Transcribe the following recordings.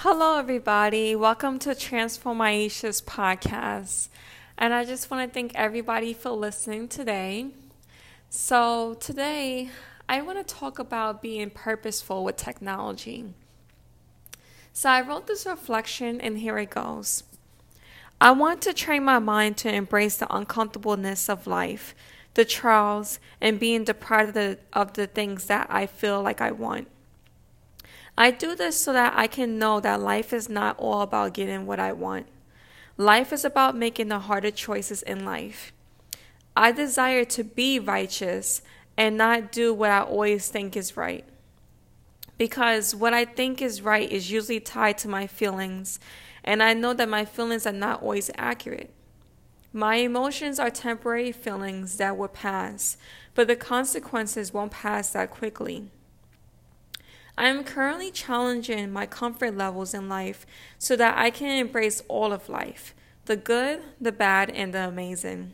Hello, everybody. Welcome to Transform Aisha's podcast. And I just want to thank everybody for listening today. So, today I want to talk about being purposeful with technology. So, I wrote this reflection, and here it goes. I want to train my mind to embrace the uncomfortableness of life, the trials, and being deprived of the, of the things that I feel like I want. I do this so that I can know that life is not all about getting what I want. Life is about making the harder choices in life. I desire to be righteous and not do what I always think is right. Because what I think is right is usually tied to my feelings, and I know that my feelings are not always accurate. My emotions are temporary feelings that will pass, but the consequences won't pass that quickly. I am currently challenging my comfort levels in life so that I can embrace all of life the good, the bad, and the amazing.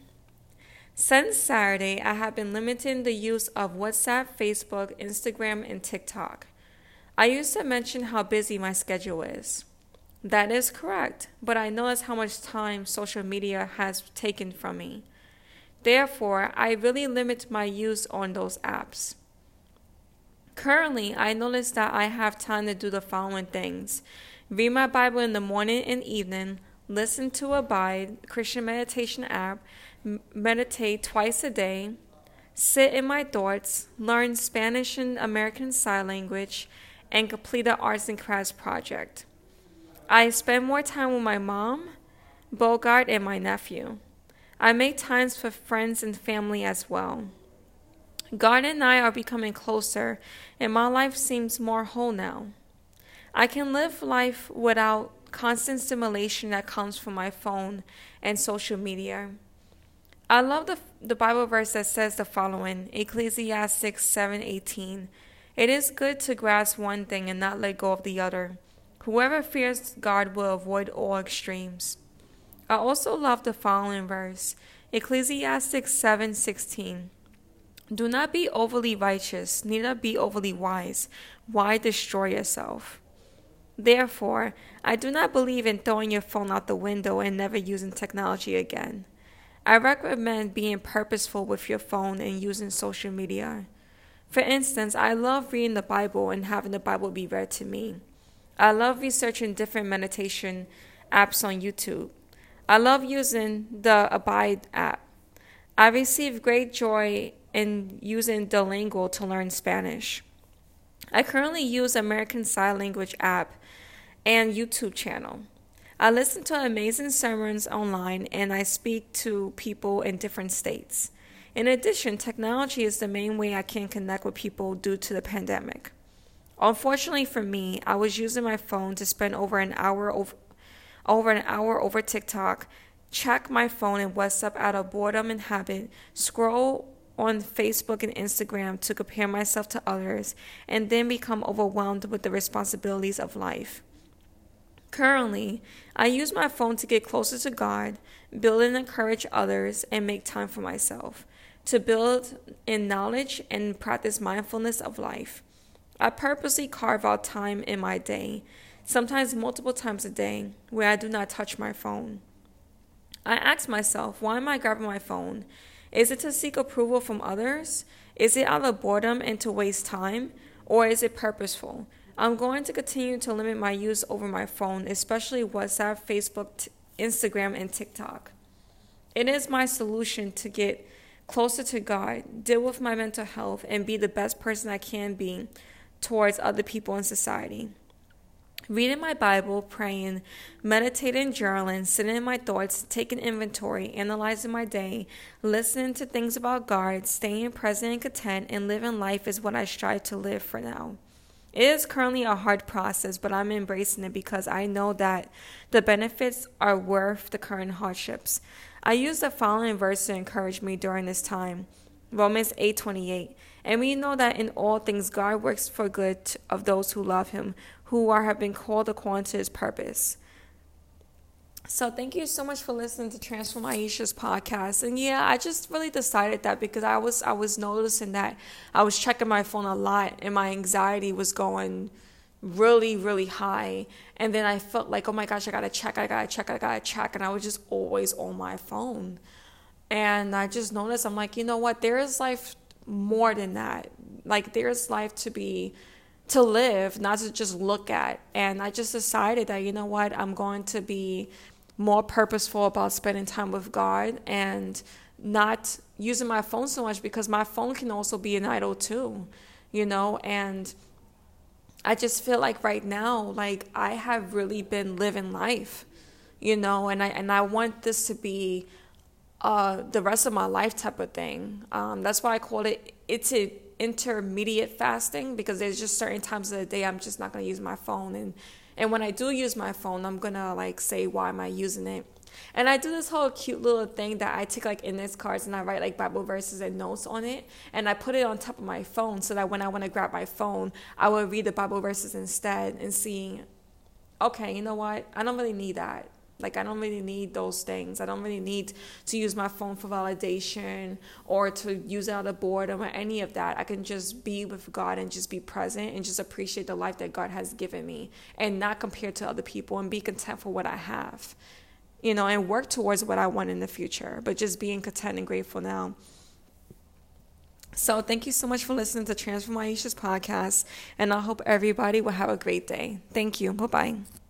Since Saturday, I have been limiting the use of WhatsApp, Facebook, Instagram, and TikTok. I used to mention how busy my schedule is. That is correct, but I notice how much time social media has taken from me. Therefore, I really limit my use on those apps. Currently, I notice that I have time to do the following things read my Bible in the morning and evening, listen to Abide, Christian meditation app, meditate twice a day, sit in my thoughts, learn Spanish and American Sign Language, and complete an arts and crafts project. I spend more time with my mom, Bogart, and my nephew. I make times for friends and family as well. God and I are becoming closer, and my life seems more whole now. I can live life without constant stimulation that comes from my phone and social media. I love the, the Bible verse that says the following Ecclesiastes 7:18. It is good to grasp one thing and not let go of the other. Whoever fears God will avoid all extremes. I also love the following verse Ecclesiastes 7:16. Do not be overly righteous, neither be overly wise. Why destroy yourself? Therefore, I do not believe in throwing your phone out the window and never using technology again. I recommend being purposeful with your phone and using social media. For instance, I love reading the Bible and having the Bible be read to me. I love researching different meditation apps on YouTube. I love using the Abide app. I receive great joy in using Duolingo to learn Spanish. I currently use American Sign Language app and YouTube channel. I listen to amazing sermons online and I speak to people in different states. In addition, technology is the main way I can connect with people due to the pandemic. Unfortunately for me, I was using my phone to spend over an hour over, over an hour over TikTok, check my phone and WhatsApp out of boredom and habit, scroll on Facebook and Instagram to compare myself to others, and then become overwhelmed with the responsibilities of life. Currently, I use my phone to get closer to God, build and encourage others, and make time for myself, to build in knowledge and practice mindfulness of life. I purposely carve out time in my day, sometimes multiple times a day, where I do not touch my phone. I ask myself, why am I grabbing my phone? Is it to seek approval from others? Is it out of boredom and to waste time? Or is it purposeful? I'm going to continue to limit my use over my phone, especially WhatsApp, Facebook, Instagram, and TikTok. It is my solution to get closer to God, deal with my mental health, and be the best person I can be towards other people in society reading my Bible, praying, meditating, journaling, sitting in my thoughts, taking inventory, analyzing my day, listening to things about God, staying present and content, and living life is what I strive to live for now. It is currently a hard process, but I'm embracing it because I know that the benefits are worth the current hardships. I use the following verse to encourage me during this time. Romans 8:28. And we know that in all things God works for good of those who love him, who are have been called according to his purpose. So thank you so much for listening to Transform Aisha's podcast. And yeah, I just really decided that because I was I was noticing that I was checking my phone a lot and my anxiety was going really, really high. And then I felt like, oh my gosh, I gotta check, I gotta check, I gotta check. And I was just always on my phone. And I just noticed, I'm like, you know what? There is life more than that. Like, there's life to be, to live, not to just look at. And I just decided that, you know what? I'm going to be more purposeful about spending time with God and not using my phone so much because my phone can also be an idol too, you know, and I just feel like right now like I have really been living life, you know, and I and I want this to be uh, the rest of my life type of thing. Um, that's why I call it it's an intermediate fasting because there's just certain times of the day I'm just not to use my phone and and when I do use my phone, I'm to like say why am I using it and I do this whole cute little thing that I take like index cards and I write like Bible verses and notes on it. And I put it on top of my phone so that when I want to grab my phone, I will read the Bible verses instead and see, okay, you know what? I don't really need that. Like, I don't really need those things. I don't really need to use my phone for validation or to use it out of boredom or any of that. I can just be with God and just be present and just appreciate the life that God has given me and not compare to other people and be content for what I have you know, and work towards what I want in the future, but just being content and grateful now. So, thank you so much for listening to Transform Aisha's podcast, and I hope everybody will have a great day. Thank you. Bye bye.